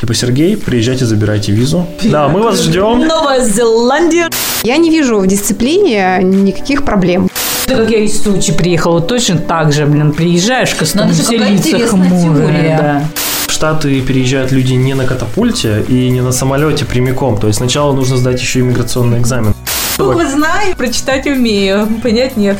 Типа, Сергей, приезжайте, забирайте визу. Да, мы вас ждем. Новая Зеландия. Я не вижу в дисциплине никаких проблем. Да как я из Сочи приехала, точно так же, блин, приезжаешь, Надо же, какая костюм интересная теория. да. В Штаты переезжают люди не на катапульте и не на самолете прямиком. То есть сначала нужно сдать еще иммиграционный экзамен. Буквы знаю, прочитать умею, понять нет.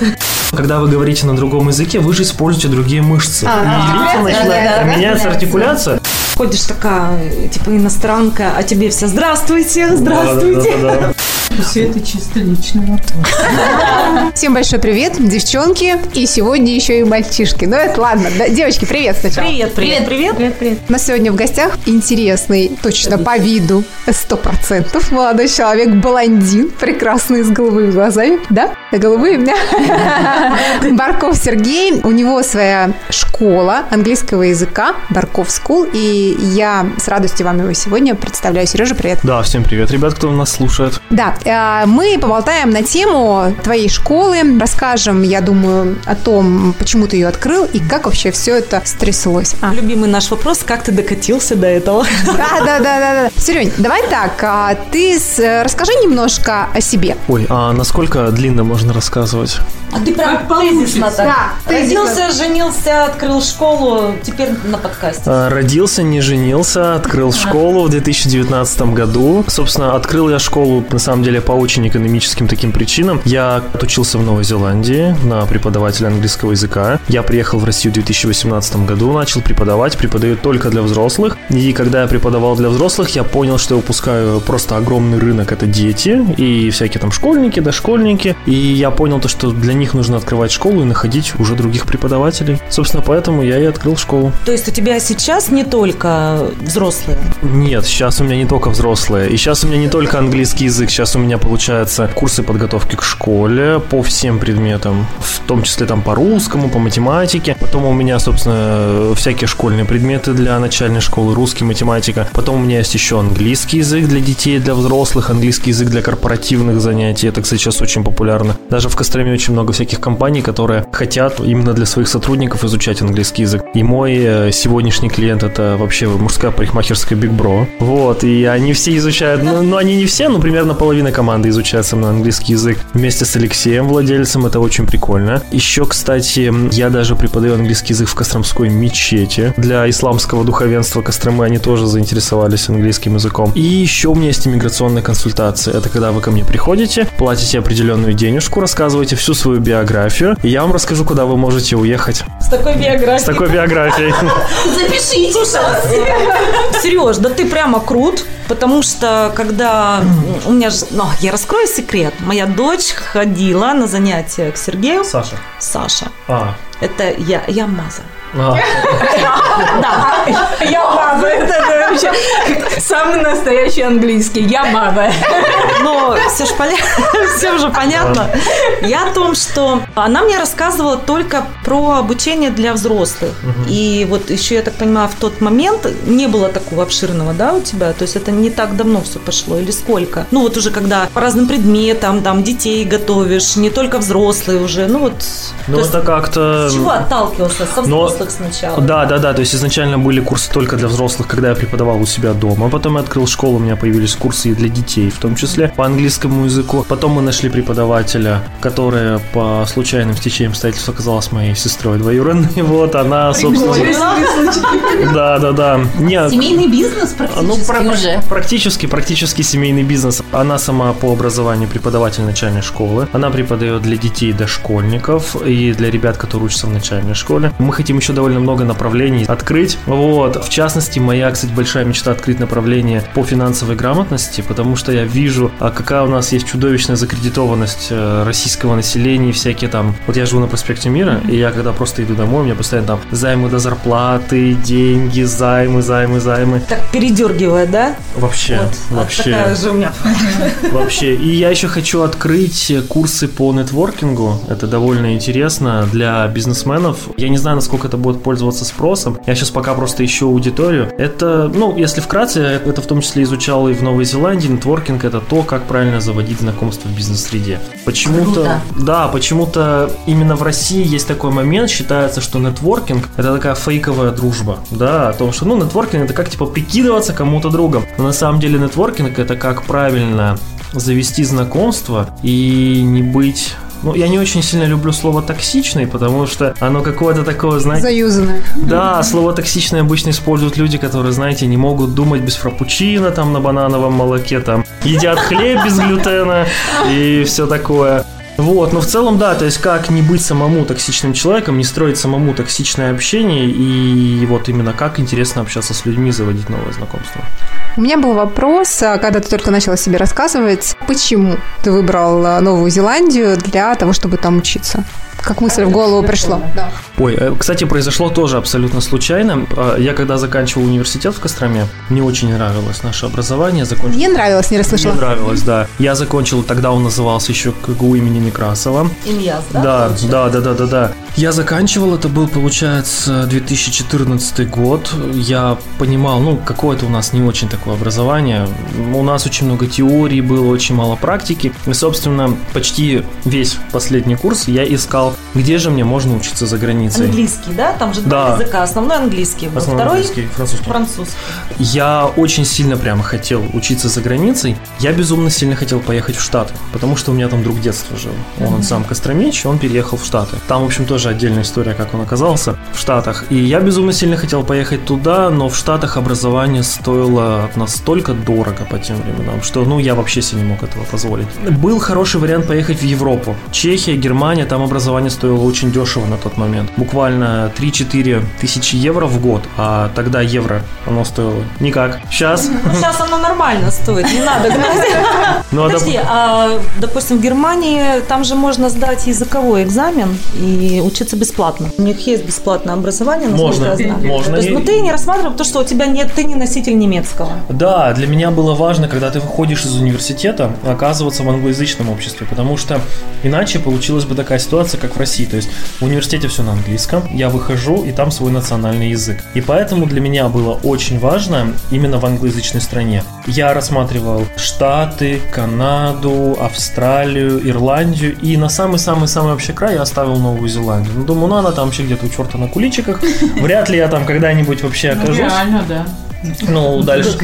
Когда вы говорите на другом языке, вы же используете другие мышцы. А, и лица начинают, меняется да. артикуляция. Ходишь такая, типа иностранка, а тебе все «Здравствуйте, здравствуйте». Да-да-да-да. Все это чисто личный вопрос. Всем большой привет, девчонки, и сегодня еще и мальчишки. Ну это ладно, да, девочки, привет сначала. Привет, привет, привет. Привет, привет. У нас сегодня в гостях интересный, точно по виду, сто процентов молодой человек, блондин, прекрасный, с голубыми глазами. Да? Да, голубые у меня. Барков Сергей. У него своя школа английского языка, Барков School, и я с радостью вам его сегодня представляю. Сережа, привет. Да, всем привет, ребят, кто нас слушает. Да, мы поболтаем на тему твоей школы, расскажем, я думаю, о том, почему ты ее открыл и как вообще все это стряслось. А. Любимый наш вопрос, как ты докатился до этого? Да, да, да, да, да. Серень, давай так, а, ты с- э, расскажи немножко о себе. Ой, а насколько длинно можно рассказывать? А ты прям тезисно так. Да, Родился, женился, открыл школу, теперь на подкасте. А, Родился, не женился, открыл школу в 2019 году. Собственно, открыл я школу, на самом деле, по очень экономическим таким причинам. Я отучился в Новой Зеландии на преподавателя английского языка. Я приехал в Россию в 2018 году, начал преподавать, преподаю только для взрослых. И когда я преподавал для взрослых, я понял, что я упускаю просто огромный рынок. Это дети и всякие там школьники, дошкольники. И я понял то, что для них нужно открывать школу и находить уже других преподавателей. Собственно, поэтому я и открыл школу. То есть у тебя сейчас не только взрослые? Нет, сейчас у меня не только взрослые. И сейчас у меня не только английский язык. Сейчас у меня, получается, курсы подготовки к школе по всем предметам. В том числе там по русскому, по математике. Потом у меня, собственно, всякие школьные предметы для начальной школы. Русский, математика. Потом у меня есть еще английский язык для детей, для взрослых. Английский язык для корпоративных занятий. Это, кстати, сейчас очень популярно. Даже в Костроме очень много всяких компаний, которые хотят именно для своих сотрудников изучать английский язык. И мой э, сегодняшний клиент это вообще мужская парикмахерская Big Bro. Вот, и они все изучают, ну, ну, они не все, но примерно половина команды изучает со мной английский язык вместе с Алексеем, владельцем, это очень прикольно. Еще, кстати, я даже преподаю английский язык в Костромской мечети. Для исламского духовенства Костромы они тоже заинтересовались английским языком. И еще у меня есть иммиграционная консультация. Это когда вы ко мне приходите, платите определенную денежку, рассказываете всю свою биографию, и я вам расскажу, куда вы можете уехать С такой биографией. с такой биографией. Запишите, Сереж, да ты прямо крут, потому что когда у меня же, ну, я раскрою секрет, моя дочь ходила на занятия к Сергею, Саша. Саша, А. это я, я маза. А. Да, Я это вообще самый настоящий английский. Я баба. но все же всем же понятно. Я о том, что она мне рассказывала только про обучение для взрослых. И вот еще, я так понимаю, в тот момент не было такого обширного, да, у тебя? То есть это не так давно все пошло или сколько? Ну вот уже когда по разным предметам, там, детей готовишь, не только взрослые уже, ну вот... Ну, это как-то... с чего отталкивался? Со взрослых сначала? Да, да, да. То есть изначально были курсы только для взрослых, когда я преподавал у себя дома. Потом я открыл школу, у меня появились курсы и для детей, в том числе по английскому языку. Потом мы нашли преподавателя, которая по случайным стечениям обстоятельств оказалась моей сестрой двоюродной. Вот она, собственно... Да, да, да. Нет, Семейный бизнес Ну, практически про- уже. практически, практически семейный бизнес. Она сама по образованию преподаватель начальной школы. Она преподает для детей, дошкольников и для ребят, которые учатся в начальной школе. Мы хотим еще довольно много направлений открыть. Вот. В частности, моя, кстати, большая мечта открыть направление по финансовой грамотности, потому что я вижу, а какая у нас есть чудовищная закредитованность э, российского населения и всякие там... Вот я живу на проспекте Мира, и я когда просто иду домой, у меня постоянно там займы до зарплаты, деньги, займы, займы, займы. Так передергивает, да? Вообще, Вот. вообще, Такая же у меня. вообще. И я еще хочу открыть курсы по нетворкингу. Это довольно интересно для бизнесменов. Я не знаю, насколько это будет пользоваться спросом. Я сейчас пока просто ищу аудиторию. Это, ну, если вкратце, это в том числе изучал и в Новой Зеландии. Нетворкинг – это то, как правильно заводить знакомства в бизнес-среде. Почему-то, да, почему-то именно в России есть такой момент, считается, что нетворкинг это такая фейковая дружба, да, о том, что, ну, нетворкинг это как, типа, прикидываться кому-то другом. Но на самом деле нетворкинг это как правильно завести знакомство и не быть ну, я не очень сильно люблю слово токсичный, потому что оно какое-то такое, знаете, Заюзанная. да, слово токсичное обычно используют люди, которые, знаете, не могут думать без фрапучино там на банановом молоке, там едят хлеб без глютена и все такое. Вот, но в целом, да, то есть как не быть самому токсичным человеком, не строить самому токсичное общение и вот именно как интересно общаться с людьми, заводить новые знакомства. У меня был вопрос, а, когда ты только начала себе рассказывать, почему ты выбрал а, Новую Зеландию для того, чтобы там учиться? Как мысль в голову пришла? Да. Ой, э, кстати, произошло тоже абсолютно случайно. А, Я когда заканчивал университет в Костроме, мне очень нравилось наше образование. Закончил Мне нравилось, не расслышала. Мне нравилось, да. Я закончил, тогда он назывался еще КГУ имени Некрасова. Ильяс, да? Да, получается? да, да, да, да, да. Я заканчивал, это был, получается, 2014 год. Я понимал, ну, какое-то у нас не очень такое образование. У нас очень много теорий было, очень мало практики. И, собственно, почти весь последний курс я искал, где же мне можно учиться за границей. Английский, да? Там же Да. два языка. Основной английский. был. Основной Второй английский, французский. французский. Я очень сильно прямо хотел учиться за границей. Я безумно сильно хотел поехать в Штаты, потому что у меня там друг детства жил. Он сам Костромич, он переехал в Штаты. Там, в общем, тоже отдельная история, как он оказался в Штатах. И я безумно сильно хотел поехать туда, но в Штатах образование стоило настолько дорого по тем временам, что, ну, я вообще себе не мог этого позволить. Был хороший вариант поехать в Европу. Чехия, Германия, там образование стоило очень дешево на тот момент. Буквально 3-4 тысячи евро в год, а тогда евро оно стоило никак. Сейчас. Ну, сейчас оно нормально стоит, не надо гнать. Ну, а Подожди, а, допустим, в Германии там же можно сдать языковой экзамен и учиться бесплатно. У них есть бесплатное образование, Можно, я знаю. можно. То есть, ну, ты не рассматривал то, что у тебя нет, ты не носитель немецкого. Да, для меня было важно, когда ты выходишь из университета, оказываться в англоязычном обществе, потому что иначе получилась бы такая ситуация, как в России. То есть в университете все на английском, я выхожу, и там свой национальный язык. И поэтому для меня было очень важно именно в англоязычной стране. Я рассматривал Штаты, Канаду, Австралию, Ирландию, и на самый-самый-самый вообще край я оставил Новую Зеландию. Ну, думаю, ну она там вообще где-то у черта на куличиках. Вряд ли я там когда-нибудь вообще Ну, окажусь. реально, да. Ну, дальше,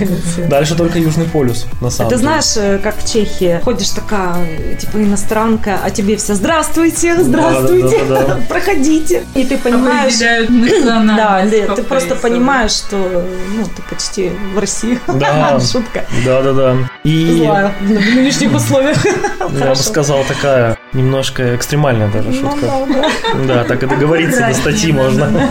дальше только Южный полюс, на самом Ты деле. знаешь, э, как в Чехии, ходишь такая, типа, иностранка, а тебе все «Здравствуйте, здравствуйте, Да-да-да-да. проходите». И ты понимаешь... Определяют Да, ты просто понимаешь, что ну, ты почти в России. Да. Шутка. Да, да, да. И Злая в нынешних условиях. я бы сказал, такая немножко экстремальная даже Ну, шутка. да, так и договориться до статьи можно.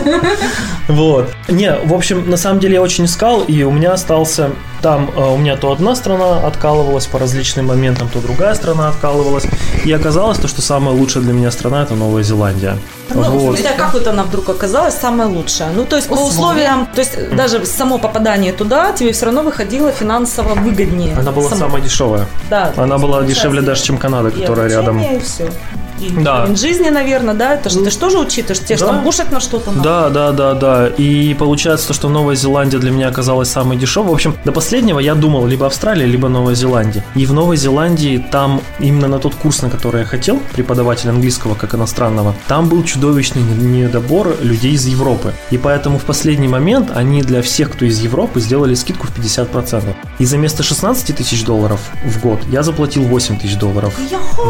Вот. Не, в общем, на самом деле я очень искал, и у меня остался там, э, у меня то одна страна откалывалась по различным моментам, то другая страна откалывалась. И оказалось то, что самая лучшая для меня страна это Новая Зеландия. Ну, Вот. у тебя как вот она вдруг оказалась самая лучшая? Ну, то есть по Условия. условиям, то есть даже само попадание туда тебе все равно выходило финансово выгоднее. Она была Само- самая дешевая. Да. Она была дешевле даже, чем Канада, и которая рядом. И все. И Да. уровень жизни, наверное, да? Это же ты же тоже учитываешь, тебе же Да. там кушать на что-то надо. Да, да, да, да. И получается, то, что Новая Зеландия для меня оказалась самой дешевой. В общем, до последнего я думал либо Австралия, либо Новая Зеландия. И в Новой Зеландии там именно на тот курс, на который я хотел, преподаватель английского как иностранного, там был чудовищный не- недобор людей из Европы. И поэтому в последний момент они для всех, кто из Европы, сделали скидку в 50%. И за место 16 тысяч долларов в год я заплатил 8 тысяч долларов.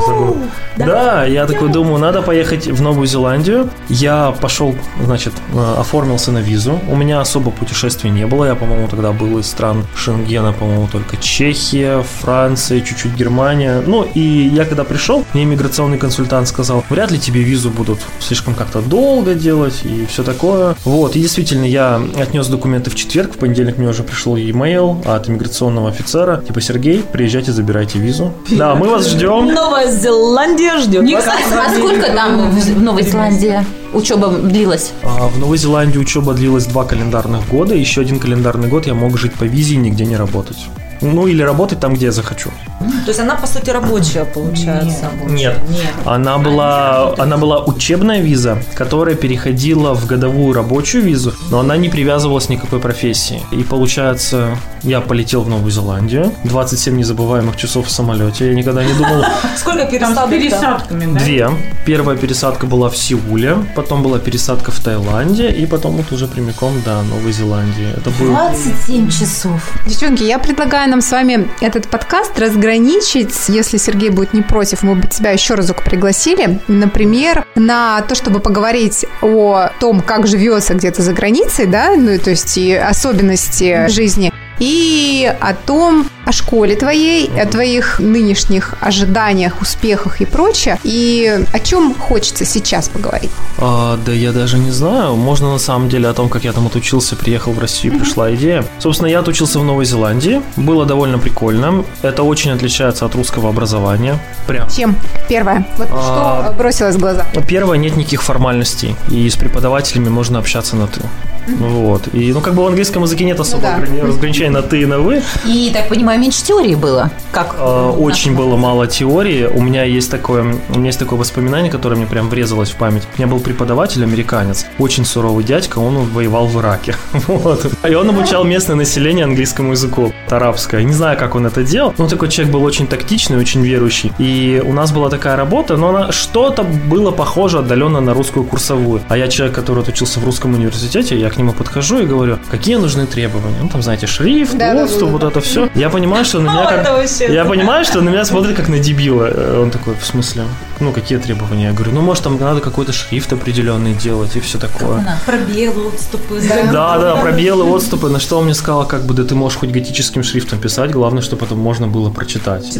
за год. Да, я такой думаю, надо поехать в Новую Зеландию. Я пошел, значит, э, оформился на визу. У меня особо путешествий не было. Я, по-моему, тогда был из стран Шенгена, по-моему, только Чехия, Франция, чуть-чуть Германия. Ну, и я когда пришел, мне иммиграционный консультант сказал, вряд ли тебе визу будут слишком как-то долго делать и все такое. Вот, и действительно, я отнес документы в четверг, в понедельник мне уже пришел e-mail от иммиграционного офицера, типа, Сергей, приезжайте, забирайте визу. Да, мы вас ждем. Новая Зеландия ждет. Не кстати, А сколько там в в Новой Зеландии учеба длилась? А, В Новой Зеландии учеба длилась два календарных года. Еще один календарный год я мог жить по визе и нигде не работать. Ну, или работать там, где я захочу. То есть она, по сути, рабочая, получается. Нет. Она была, она была учебная виза, которая переходила в годовую рабочую визу, но она не привязывалась ни к какой профессии. И получается, я полетел в Новую Зеландию, 27 незабываемых часов в самолете. Я никогда не думал... Сколько с пересадок? пересадками, да? Две. Первая пересадка была в Сеуле, потом была пересадка в Таиланде, и потом вот уже прямиком до Новой Зеландии. Это был 27 часов. Девчонки, я предлагаю нам с вами этот подкаст разграничить, если Сергей будет не против, мы бы тебя еще разок пригласили, например, на то, чтобы поговорить о том, как живется где-то за границей, да, ну, то есть и особенности жизни, и о том, о школе твоей, о твоих нынешних ожиданиях, успехах и прочее, и о чем хочется сейчас поговорить. А, да я даже не знаю. Можно на самом деле о том, как я там отучился, приехал в Россию, пришла идея. Собственно, я отучился в Новой Зеландии. Было довольно прикольно. Это очень отличается от русского образования. Прям. Чем? Первое. Вот А. что бросилось в глаза? Первое, нет никаких формальностей. И с преподавателями можно общаться на «ты». Вот. И, ну, как бы в английском языке нет особо да. ограни- разграничения на «ты» и на «вы». И, так понимаю, меньше теории было? Как? А, Очень было мало теории. У меня есть такое, у меня есть такое воспоминание, которое мне прям врезалось в память. У меня был преподаватель американец, очень суровый дядька, он воевал в Ираке. Вот. И он обучал местное население английскому языку, арабское. Не знаю, как он это делал, но такой человек был очень тактичный, очень верующий. И у нас была такая работа, но она что-то было похоже отдаленно на русскую курсовую. А я человек, который отучился в русском университете, я к нему подхожу и говорю, какие нужны требования? Ну, там, знаете, шрифт, Да, да, доступ, да, да. вот это все. Я понимаю, что на меня как... Я понимаю, что на меня смотрит как на дебила. Э, Он такой, в смысле? Ну, какие требования? Я говорю, ну, может, там надо какой-то шрифт определенный делать и все такое. Пробелы, отступы. Да, да, пробелы, отступы. На что он мне сказал, как бы, да ты можешь хоть готическим шрифтом писать, главное, чтобы это можно было прочитать.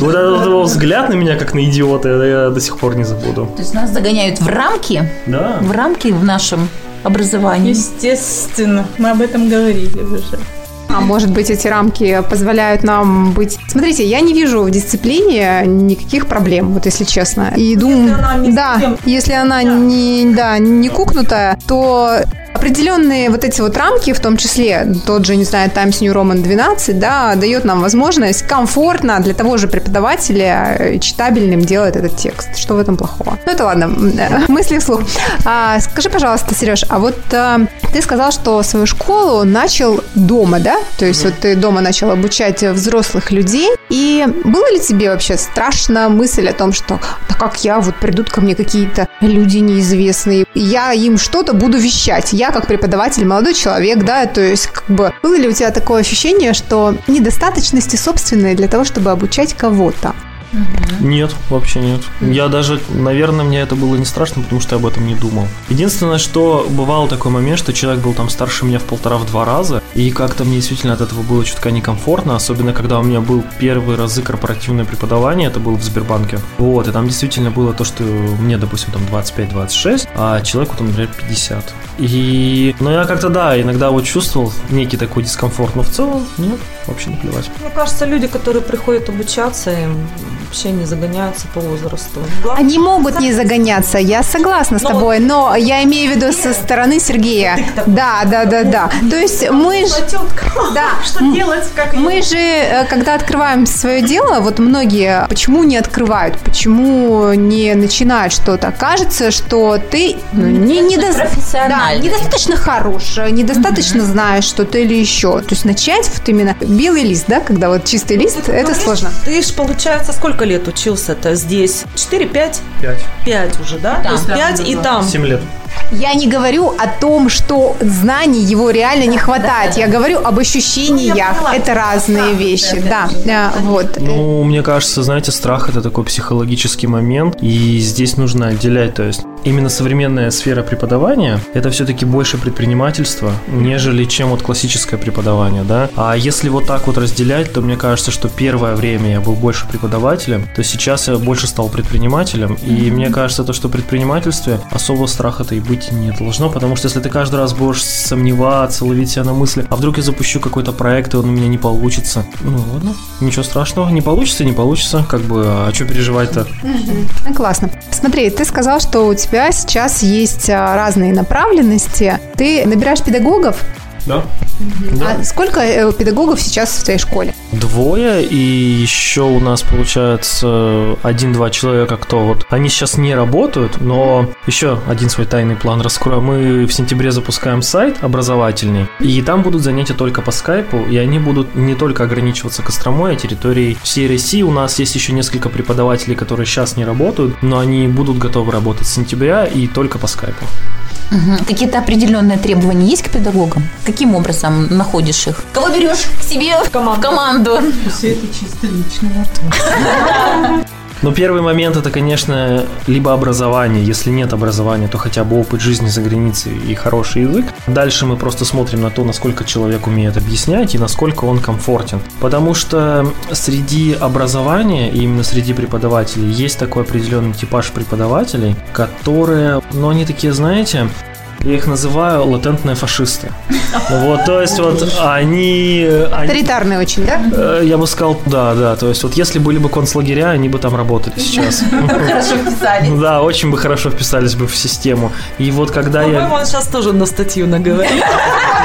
Вот этот его взгляд на меня, как на идиота, я до сих пор не забуду. То есть нас загоняют в рамки, Да. в рамки в нашем образовании. Естественно, мы об этом говорили уже. А может быть, эти рамки позволяют нам быть... Смотрите, я не вижу в дисциплине никаких проблем, вот если честно. И думаю, да, если она не, да, не кукнутая, то определенные вот эти вот рамки, в том числе тот же, не знаю, Times New Roman 12, да, дает нам возможность комфортно для того же преподавателя э, читабельным делать этот текст. Что в этом плохого? Ну, это ладно, э, мысли вслух. А, скажи, пожалуйста, Сереж, а вот э, ты сказал, что свою школу начал дома, да? То есть вот ты дома начал обучать взрослых людей. И было ли тебе вообще страшно мысль о том, что да как я, вот придут ко мне какие-то люди неизвестные, я им что-то буду вещать. Я как преподаватель, молодой человек, да, то есть как бы было ли у тебя такое ощущение, что недостаточности собственные для того, чтобы обучать кого-то? Нет, вообще нет. Я даже, наверное, мне это было не страшно, потому что я об этом не думал. Единственное, что бывал такой момент, что человек был там старше меня в полтора-в два раза, и как-то мне действительно от этого было чутка некомфортно, особенно когда у меня был первые разы корпоративное преподавание, это было в Сбербанке. Вот, и там действительно было то, что мне, допустим, там 25-26, а человеку там, например, 50. И, ну, я как-то, да, иногда вот чувствовал некий такой дискомфорт, но в целом нет, вообще наплевать. Мне кажется, люди, которые приходят обучаться, им вообще не загоняются по возрасту. Главное, Они могут не загоняться, я согласна с Но- тобой, но я имею в виду со стороны Сергея. Да, да, да, да. То есть мы же... Да. что делать, как Мы же, э, когда открываем свое дело, вот многие почему не открывают, почему не начинают что-то? Кажется, что ты ну, не, недо- да, профессиональный. недостаточно хорош, недостаточно знаешь что-то или еще. То есть начать вот именно белый лист, да, когда вот чистый лист, Ты это сложно. Ты ж, получается, сколько лет учился-то здесь? 4-5? Пять. 5 уже, да? Да. То есть 5 и там. Семь лет. Я не говорю о том, что знаний его реально не хватает. Я говорю об ощущениях. поняла. Это разные вещи, да. Да, Вот. Ну, мне кажется, знаете, страх это такой психологический момент, и здесь нужно отделять, то есть именно современная сфера преподавания это все-таки больше предпринимательство, нежели чем вот классическое преподавание, да. А если вот так вот разделять, то мне кажется, что первое время я был больше преподавателем, то сейчас я больше стал предпринимателем, и мне кажется, то, что в предпринимательстве особого страха-то и быть не должно, потому что если ты каждый раз будешь сомневаться, ловить себя на мысли, а вдруг я запущу какой-то проект, и он у меня не получится, ну ладно, ничего страшного, не получится, не получится, как бы, а что переживать-то? Ну, Классно. Смотри, ты сказал, что у тебя сейчас есть а, разные направленности. Ты набираешь педагогов, Да. А сколько э, педагогов сейчас в твоей школе? Двое, и еще у нас получается один-два человека, кто вот... Они сейчас не работают, но еще один свой тайный план раскрою. Мы в сентябре запускаем сайт образовательный, и там будут занятия только по скайпу, и они будут не только ограничиваться Костромой, а территорией всей России. У нас есть еще несколько преподавателей, которые сейчас не работают, но они будут готовы работать с сентября и только по скайпу. Мгм. Какие-то определенные требования есть к педагогам? Каким образом находишь их? Кого берешь к себе в команду? Все это чисто личное. Но первый момент это, конечно, либо образование. Если нет образования, то хотя бы опыт жизни за границей и хороший язык. Дальше мы просто смотрим на то, насколько человек умеет объяснять и насколько он комфортен. Потому что среди образования, и именно среди преподавателей, есть такой определенный типаж преподавателей, которые, ну, они такие, знаете, я их называю латентные фашисты. Вот, то есть вот они... Авторитарные очень, да? Э, Я бы сказал, да, да. То есть вот если были бы концлагеря, они бы там работали сейчас. Хорошо вписались. Да, очень бы хорошо вписались бы в систему. И вот когда По-моему, я... он сейчас тоже на статью наговорит.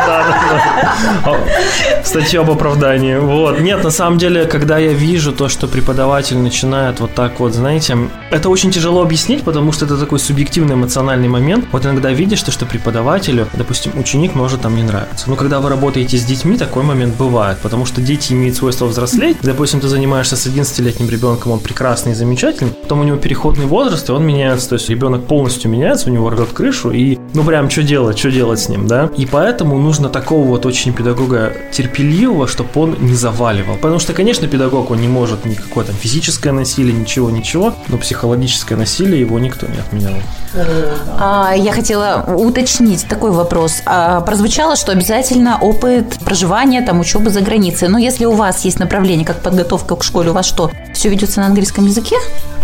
Да, да, да. Статью об оправдании. Вот. Нет, на самом деле, когда я вижу то, что преподаватель начинает вот так вот, знаете, это очень тяжело объяснить, потому что это такой субъективный эмоциональный момент. Вот иногда видишь, то, что преподавателю, допустим, ученик может там не нравиться. Но когда вы работаете с детьми, такой момент бывает, потому что дети имеют свойство взрослеть. Допустим, ты занимаешься с 11-летним ребенком, он прекрасный и замечательный, потом у него переходный возраст, и он меняется, то есть ребенок полностью меняется, у него рвет крышу, и ну прям что делать, что делать с ним, да? И поэтому нужно такого вот очень педагога терпеливого, чтобы он не заваливал. Потому что, конечно, педагог, он не может никакое там физическое насилие, ничего, ничего, но психологическое насилие его никто не отменял. А, я хотела уточнить такой вопрос. А, прозвучало, что обязательно опыт проживания, там, учебы за границей. Но если у вас есть направление, как подготовка к школе, у вас что, все ведется на английском языке?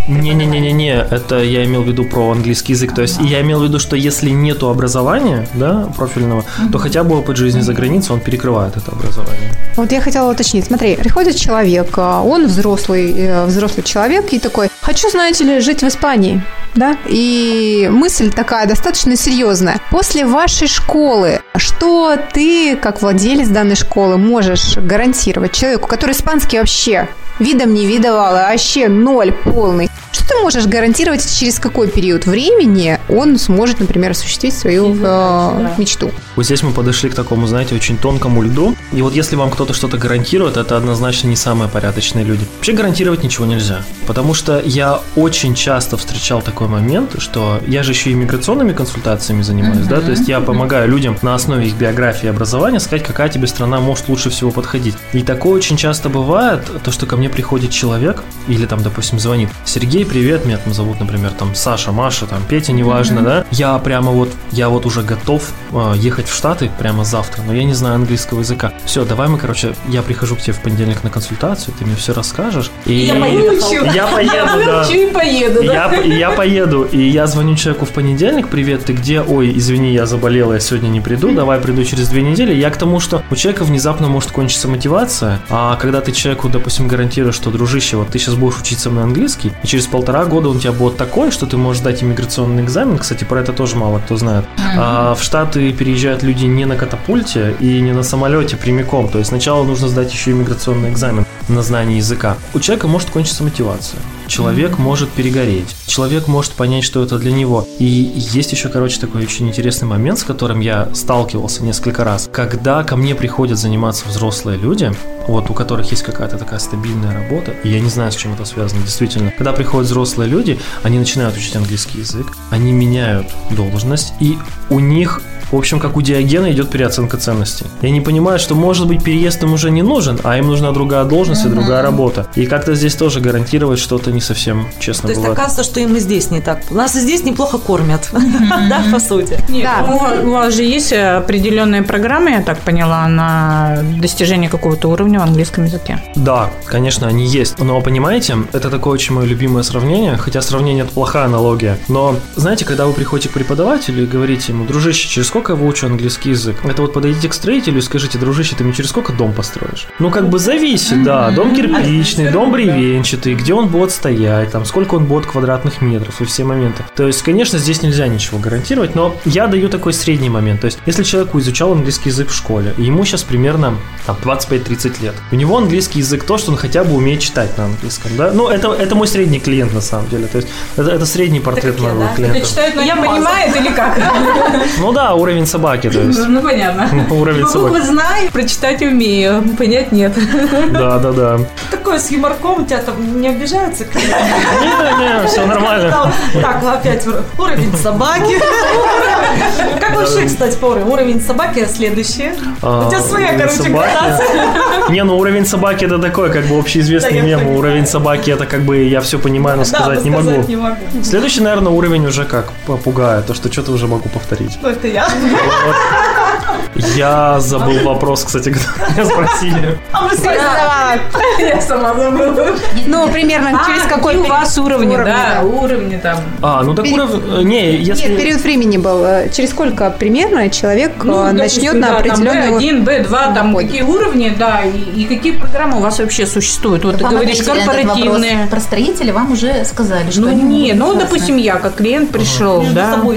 Не-не-не-не-не, это я имел в виду про английский язык. То есть я имел в виду, что если нету образования, да, профильного, то хотя бы опыт жизни за границей, он перекрывает это образование. Вот я хотела уточнить. Смотри, приходит человек, а, он взрослый, э, взрослый человек и такой, хочу, знаете ли, жить в Испании, да? И мысль такая достаточно серьезная. После вашей школы, что ты, как владелец данной школы, можешь гарантировать человеку, который испанский вообще видом не видывал, а вообще ноль полный. Что ты можешь гарантировать, через какой период времени он сможет, например, осуществить свою э, мечту? Вот здесь мы подошли к такому, знаете, очень тонкому льду. И вот если вам кто-то что-то гарантирует, это однозначно не самые порядочные люди. Вообще гарантировать ничего нельзя. Потому что я очень часто встречал такой момент, что я же еще и миграционными консультациями занимаюсь, да, то есть я помогаю людям на основе их биографии и образования сказать, какая тебе страна может лучше всего подходить. И такое очень часто бывает, то, что ко мне приходит человек, или там, допустим, звонит, Сергей, привет, меня там зовут, например, там Саша, Маша, там Петя, неважно, да, я прямо вот, я вот уже готов э, ехать в Штаты прямо завтра, но я не знаю английского языка. Все, давай мы, короче, я прихожу к тебе в понедельник на консультацию, ты мне все расскажешь. И Я поеду. Я поеду, да. Выучу и поеду, да? Я, я поеду, и я звоню человеку в понедельник, привет, ты где? Ой, извини, я заболела, я сегодня не приду, давай приду через две недели. Я к тому, что у человека внезапно может кончиться мотивация, а когда ты человеку, допустим, гарантируешь, что, дружище, вот ты сейчас будешь учиться на английский, и через полтора года он у тебя будет такой, что ты можешь сдать иммиграционный экзамен, кстати, про это тоже мало кто знает. А в Штаты переезжают люди не на катапульте и не на самолете прямиком, то есть сначала нужно сдать еще иммиграционный экзамен на знание языка. У человека может кончиться мотивация. Человек может перегореть. Человек может понять, что это для него. И есть еще, короче, такой очень интересный момент, с которым я сталкивался несколько раз. Когда ко мне приходят заниматься взрослые люди, вот у которых есть какая-то такая стабильная работа, и я не знаю, с чем это связано, действительно. Когда приходят взрослые люди, они начинают учить английский язык, они меняют должность, и у них в общем, как у Диогена идет переоценка ценностей. И они понимают, что, может быть, переезд им уже не нужен, а им нужна другая должность и другая работа. И как-то здесь тоже гарантировать что-то не совсем честно То есть бывает. оказывается, что им и здесь не так. Нас и здесь неплохо кормят. Да, по сути. Нет, Да. у, вас- у вас же есть определенные программы, я так поняла, на достижение какого-то уровня в английском языке. Да, конечно, они есть. Но понимаете, это такое очень мое любимое сравнение, хотя сравнение это плохая аналогия. Но знаете, когда вы приходите к преподавателю и говорите ему, дружище, через сколько я выучу английский язык? Это вот подойдите к строителю и скажите, дружище, ты мне через сколько дом построишь? Ну, как бы зависит, да. Дом кирпичный, дом бревенчатый, где он будет стоять, там, сколько он будет квадратных метров и все моменты. То есть, конечно, здесь нельзя ничего гарантировать, но я даю такой средний момент. То есть, если человеку изучал английский язык в школе, и ему сейчас примерно там 25-30 лет, у него английский язык то, что он хотя бы умеет читать на английском, да? Ну, это, это мой средний клиент на самом деле. То есть, это, это средний портрет моего да? клиента. Это я понимает или как? Ну да, уровень собаки, то есть. Ну, понятно. Уровень Буквы собаки. знаю, прочитать умею, понять нет. Да, да, да. Такое с юморком, тебя там не обижаются? Не-не, все нормально. Так, опять ур- уровень собаки. Как вообще, кстати, по? Уровень собаки следующий. А, У тебя своя, короче, градация. Не, ну уровень собаки это такой, как бы общеизвестный мем. Уровень собаки это как бы я все понимаю, но Да, сказать но не могу. сказать не могу. Следующий, наверное, уровень уже как попугая, то, что что-то уже могу повторить. Ну, это я. Я забыл вопрос, кстати, когда меня спросили. А Я сама забыла. Ну, примерно через какой у вас уровни, уровни, да, уровни там. А, ну так уровень... Не, если... Нет, период времени был. Э, Через сколько примерно человек э, Ну, начнет допустим, на определенный уровень? Там B1, B2, там какие уровни, да, и, какие программы у вас вообще существуют? Вот ты говоришь, корпоративные. Про строителя вам уже сказали, что Ну, не, ну, допустим, я как клиент пришел, Между да.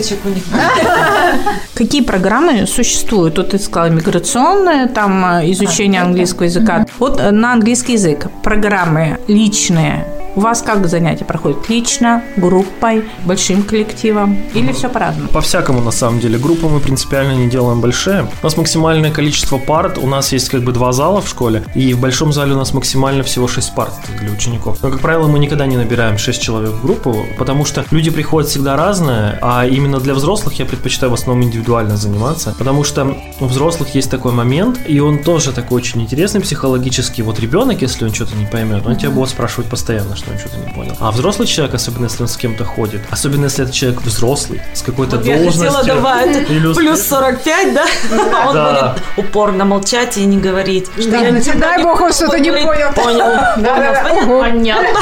Какие программы существуют? Вот ты сказала миграционное, там э, изучение английского языка. Вот э, на английский язык программы личные. У вас как занятия проходят? Лично, группой, большим коллективом? Или все по-разному? По-всякому, на самом деле. Группы мы принципиально не делаем большие. У нас максимальное количество парт. У нас есть как бы два зала в школе. И в большом зале у нас максимально всего 6 парт для учеников. Но, как правило, мы никогда не набираем 6 человек в группу, потому что люди приходят всегда разные. А именно для взрослых я предпочитаю в основном индивидуально заниматься. Потому что у взрослых есть такой момент, и он тоже такой очень интересный психологический. Вот ребенок, если он что-то не поймет, он тебя будет спрашивать постоянно, что он что-то не понял. А взрослый человек, особенно если он с кем-то ходит, особенно если это человек взрослый, с какой-то Вот Я должностью. хотела добавить или плюс 45, да? А он Да. будет упорно молчать и не говорить. Что я Не дай бог, он что-то не понял. Понял. Понял. Понятно.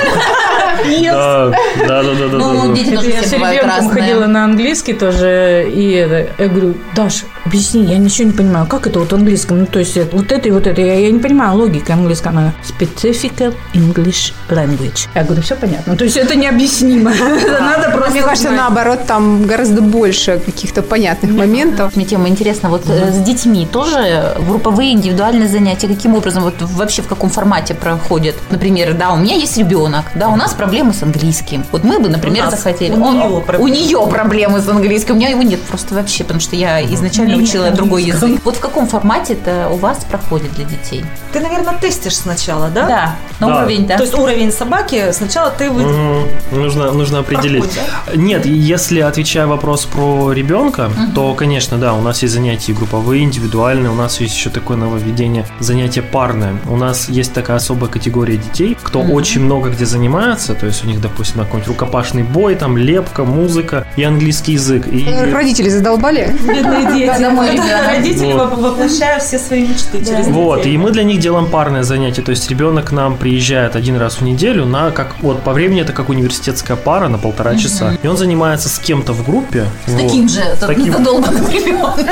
Да, да, да, да, Ну, дети тоже я все с ребенком ходила на английский тоже, и я говорю, Даш, объясни, я ничего не понимаю, как это вот английском, ну, то есть вот это и вот это, я, я не понимаю логики английского. Она, specific English language. Я говорю, все понятно. То есть это необъяснимо. Это надо просто Мне кажется, наоборот, там гораздо больше каких-то понятных моментов. Мне тема интересна. Вот э, с детьми тоже групповые индивидуальные занятия. Каким образом, вот вообще в каком формате проходят? Например, да, у меня есть ребенок, да, у нас проблемы с английским. Вот мы бы, например, захотели. у проблемы. нее проблемы с английским. У меня его нет просто вообще, потому что я изначально учила другой язык. Вот в каком формате это у вас проходит для детей? Ты, наверное, тестишь сначала, да? Да, на уровень, да. То есть уровень собаки сначала ты вы-. Нужно, нужно определить. Проходит, Нет, и если отвечая вопрос про ребенка, то, конечно, да, у нас есть занятия групповые, индивидуальные, у нас есть еще такое нововведение, занятие парное. У нас есть такая особая категория детей, кто очень много где занимается, то есть у них, допустим, какой-нибудь рукопашный бой, там лепка, музыка и английский язык. И Родители задолбали. бедные дети. Родители воплощают все свои мечты через Вот, и мы для них делаем парное занятие. То есть ребенок к нам приезжает один раз в неделю на как вот по времени это как университетская пара на полтора часа. И он занимается с кем-то в группе. С вот, таким же, с таким, задолбанным ребенком.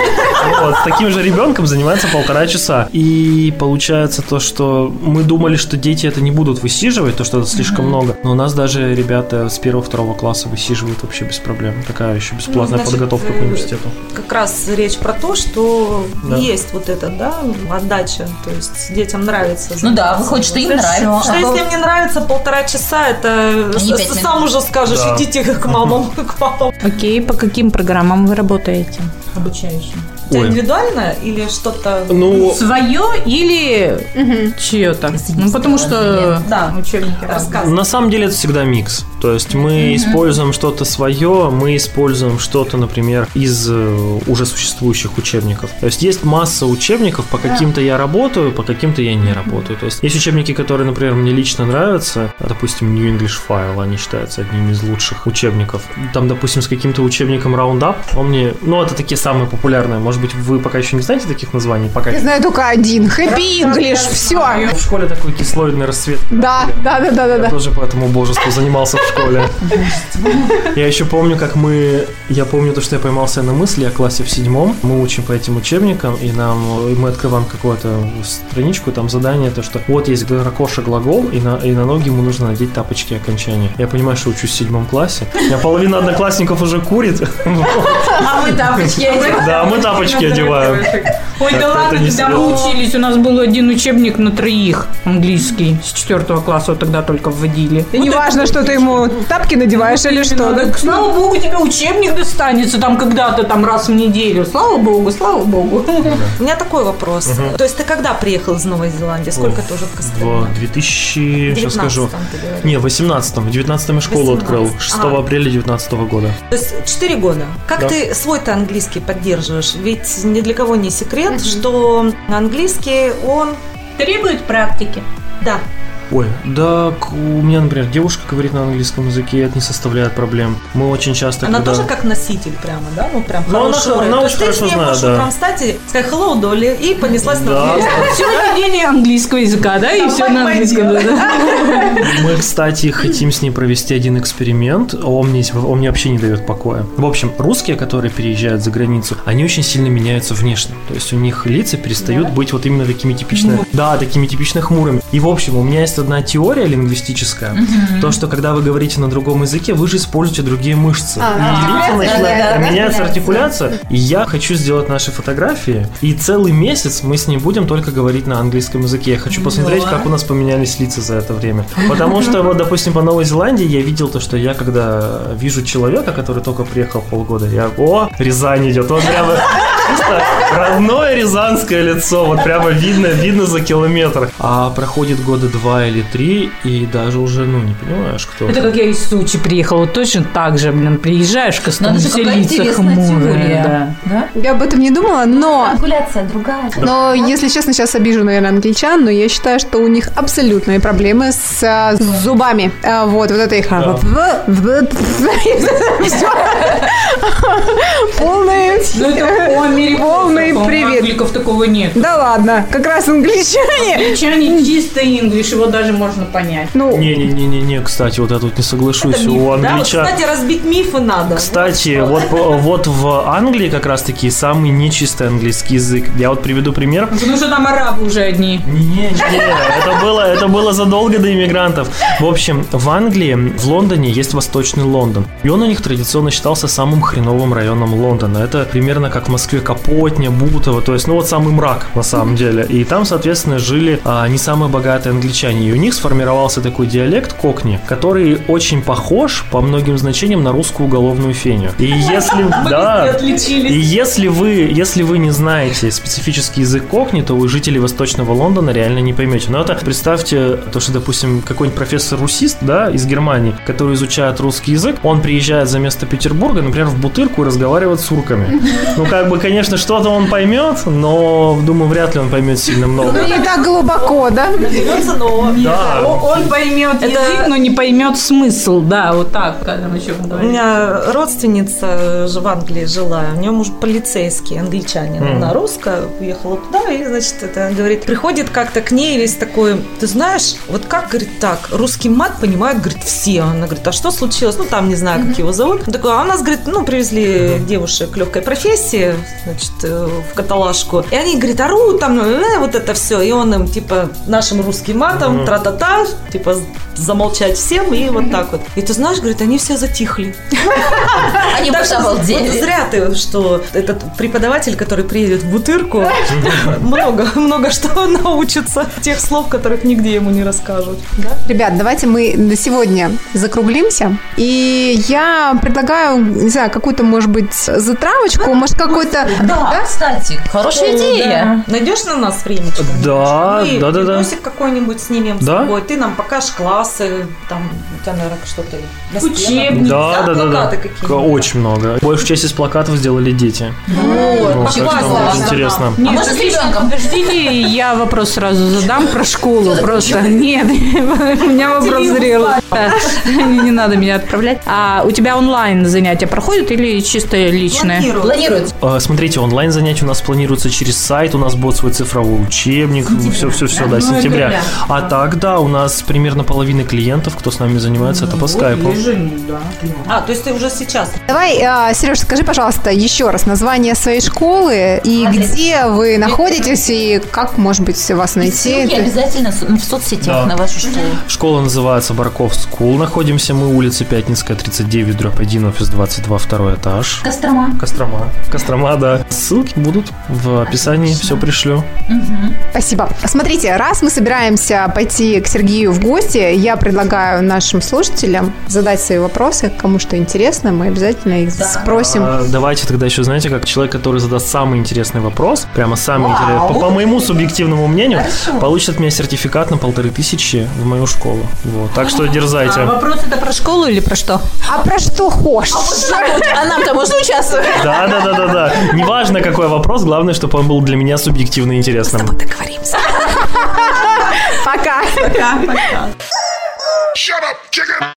вот, с таким же ребенком занимается полтора часа. И получается то, что мы думали, что дети это не будут высиживать, то, что это слишком много. Но у нас даже ребята с первого-второго класса высиживают вообще без проблем. Такая еще бесплатная Ну, значит, подготовка к э, университету. Как раз речь про то, что Да. есть вот это, да, отдача. То есть детям нравится. Ну да, выходит, что им нравится. Что если им не нравится полтора часа, это сам уже скажешь, Да. идите к мамам, к папам. Окей, по каким программам вы работаете? Обучающим. Тебя Ой. индивидуально или что-то... Ну, Свое или чье-то? Ну, потому что Да. учебники разные. Рассказывай. На самом деле это всегда микс. То есть мы используем что-то свое, мы используем что-то, например, из э, уже существующих учебников. То есть есть масса учебников, по каким-то я работаю, по каким-то я не работаю. То есть есть учебники, которые, например, мне лично нравятся. Допустим, New English File, они считаются одними из лучших учебников. Там, допустим, с каким-то учебником Roundup, он мне, ну, это такие самые популярные, может может быть, вы пока еще не знаете таких названий? Пока Я знаю только один. Happy English. Все. в школе такой кислородный рассвет. Да, да, да, да, да, Я да. тоже по этому божеству занимался в школе. Я еще помню, как мы... Я помню то, что я поймался на мысли о классе в седьмом. Мы учим по этим учебникам, и нам и мы открываем какую-то страничку, там задание, то, что вот есть дракоша глагол, и на, и на ноги ему нужно надеть тапочки окончания. Я понимаю, что учусь в седьмом классе. У меня половина одноклассников уже курит. А мы тапочки Да, мы тапочки одеваем. Ой, да ладно, когда мы учились, у нас был один учебник на троих английский с четвертого класса, вот тогда только вводили. И не важно, что ты ему тапки надеваешь или что. слава богу, тебе учебник достанется там когда-то, там раз в неделю. Слава богу, слава богу. У меня такой вопрос. То есть ты когда приехал из Новой Зеландии? Сколько ты уже в Костроме? В 2000... Сейчас скажу. 19-м ты говоришь. Не, в 18-м. В 19-м я школу 18. открыл. 6 Ага. апреля 19 года. То есть 4 года. Как ты свой-то английский поддерживаешь? Ведь ни для кого не секрет, что английский, он... Требует практики. Да, Ой, да, у меня, например, девушка говорит на английском языке, и это не составляет проблем. Мы очень часто, она когда... тоже как носитель прямо, да? Ну, прям Ну, она хороший х- уровень. она То очень хорошо знает, да. утром встать и сказать hello, Долли, и понеслась на Да. английском. Сегодня день английского языка, да, и все на английском. Мы, кстати, хотим с ней провести один эксперимент. Он мне, он мне вообще не дает покоя. В общем, русские, которые переезжают за границу, они очень сильно меняются внешне. То есть у них лица перестают быть вот именно такими типично... Да, такими типично хмурыми. И, в общем, у меня есть одна теория лингвистическая. То, что когда вы говорите на другом языке, вы же используете другие мышцы. И лица начинают... Меняется артикуляция. И я хочу сделать наши фотографии. И целый месяц мы с ней будем только говорить на английском языке. Я хочу посмотреть, как у нас поменялись лица за это время. Потому что, вот, допустим, по Новой Зеландии я видел то, что я, когда вижу человека, который только приехал полгода, я, о, Рязань идет. Вот прямо родное рязанское лицо. Вот прямо видно, видно за километр. А проходит года два или три, и даже уже, ну, не понимаешь, кто. Это как я из Сочи приехала, вот точно так же, блин, приезжаешь, к Надо же, все лица хмурые. да. Да? Я об этом не думала, но... Калькуляция другая. Но, если честно, сейчас обижу, наверное, англичан, но я считаю, что у них абсолютные проблемы с, а, с зубами. А, Вот, вот это их... Всё. Полный... Ну, это Полный а у привет. англиков такого нет. Да ладно, как раз англичане. Англичане чисто инглиш, его даже можно понять. Ну, Не-не-не-не, кстати, вот я тут не соглашусь. Это миф, У да? Вот, кстати, разбить мифы надо. Кстати, вот, вот в Англии как раз-таки самый нечистый английский язык. Я вот приведу пример. Потому что там арабы уже одни. Не-не-не, это было, это было задолго до иммигрантов. В общем, в Англии, в Лондоне есть Восточный Лондон. И он у них традиционно считался самым хреновым районом Лондона. Это примерно как в Москве Капотня, Бутово, то есть, ну вот самый мрак на самом деле. И там, соответственно, жили а, не самые богатые англичане. И у них сформировался такой диалект кокни, который очень похож по многим значениям на русскую уголовную феню. И если... Да, и если вы, если вы не знаете специфический язык кокни, то вы жители Восточного Лондона реально не поймете. Но это представьте то, что, допустим, какой-нибудь профессор-русист, да, из Германии, который изучает русский язык, он приезжает за место Петербурга, например, в Бутырку и разговаривает с урками. Ну, как бы, конечно, что-то он поймет, но, думаю, вряд ли он поймет сильно много. ну не так глубоко, да? Да. Он поймет язык, но не поймет смысл. Да, вот так, когда мы У меня родственница же в Англии жила, у нее муж полицейский, англичанин. Она русская, уехала туда, и, значит, это говорит, приходит как-то к ней весь такой, ты знаешь, вот как, говорит, так, русский мат понимают, говорит, все. Она говорит, а что случилось? Ну, там, не знаю, как его зовут. Он такой, а у нас, говорит, ну, привезли девушек легкой профессии, значит, э, в каталажку. И они, говорит, орут там, э, вот это все. И он им, типа, нашим русским матом, тра-та-та, типа, замолчать всем, и вот так вот. И ты знаешь, говорит, они все затихли. Они просто обалдели. зря ты, что этот преподаватель, который приедет в Бутырку, много, много что научится тех слов, которых нигде ему не расскажут. Ребят, давайте мы на сегодня закруглимся. И я предлагаю, не знаю, какую-то, может быть, затравочку, может, какой-то... Да, кстати, хорошая идея. Найдешь на нас времечко? Да, Мы да, да, да. видосик какой-нибудь снимем Да? с тобой. Ты нам покажешь классы, там, у тебя, наверное, что-то. Учебники. Да, да, да, да. плакаты какие-нибудь. Очень много. Большую часть из плакатов сделали дети. Вот, Ну, интересно. А можно с ребенком? Подождите, я вопрос сразу задам про школу. Просто нет, у меня вопрос зрел. Не надо меня отправлять. А у тебя онлайн занятия проходят или чисто личные? Планирую. Планируют. А, Смотрите, онлайн занятия занятия у нас планируются через сайт, у нас будет свой цифровой учебник, все-все-все, да, сентября. А так, да, у нас примерно половина клиентов, кто с нами занимается, это по скайпу. А, то есть ты уже сейчас. Давай, а, Сереж, скажи, пожалуйста, еще раз название своей школы и где вы находитесь и как, может быть, вас найти. Ссылки обязательно в соцсетях Да. на вашу школу. Школа называется Барков School. Находимся мы улица Пятницкая, 39, дробь 1, офис 22, второй этаж. Кострома. Кострома. Кострома, да. Ссылки будут в описании, все пришлю. Спасибо. Смотрите, раз мы собираемся пойти к Сергею в гости, я предлагаю нашим слушателям задать свои вопросы, кому что интересно, мы обязательно их спросим. А, Давайте тогда еще, знаете, как человек, который задаст самый интересный вопрос, прямо самый интересный, по, по моему субъективному мнению, получит от меня сертификат на полторы тысячи в мою школу. Вот. Так что дерзайте. Вопрос это про школу или про что? А про что хочешь? А нам-то можно участвовать? Да, да, да, да, да. Неважно, какой вопрос, главное, чтобы он был для меня субъективно интересным. Договоримся. Пока. Up, chicken!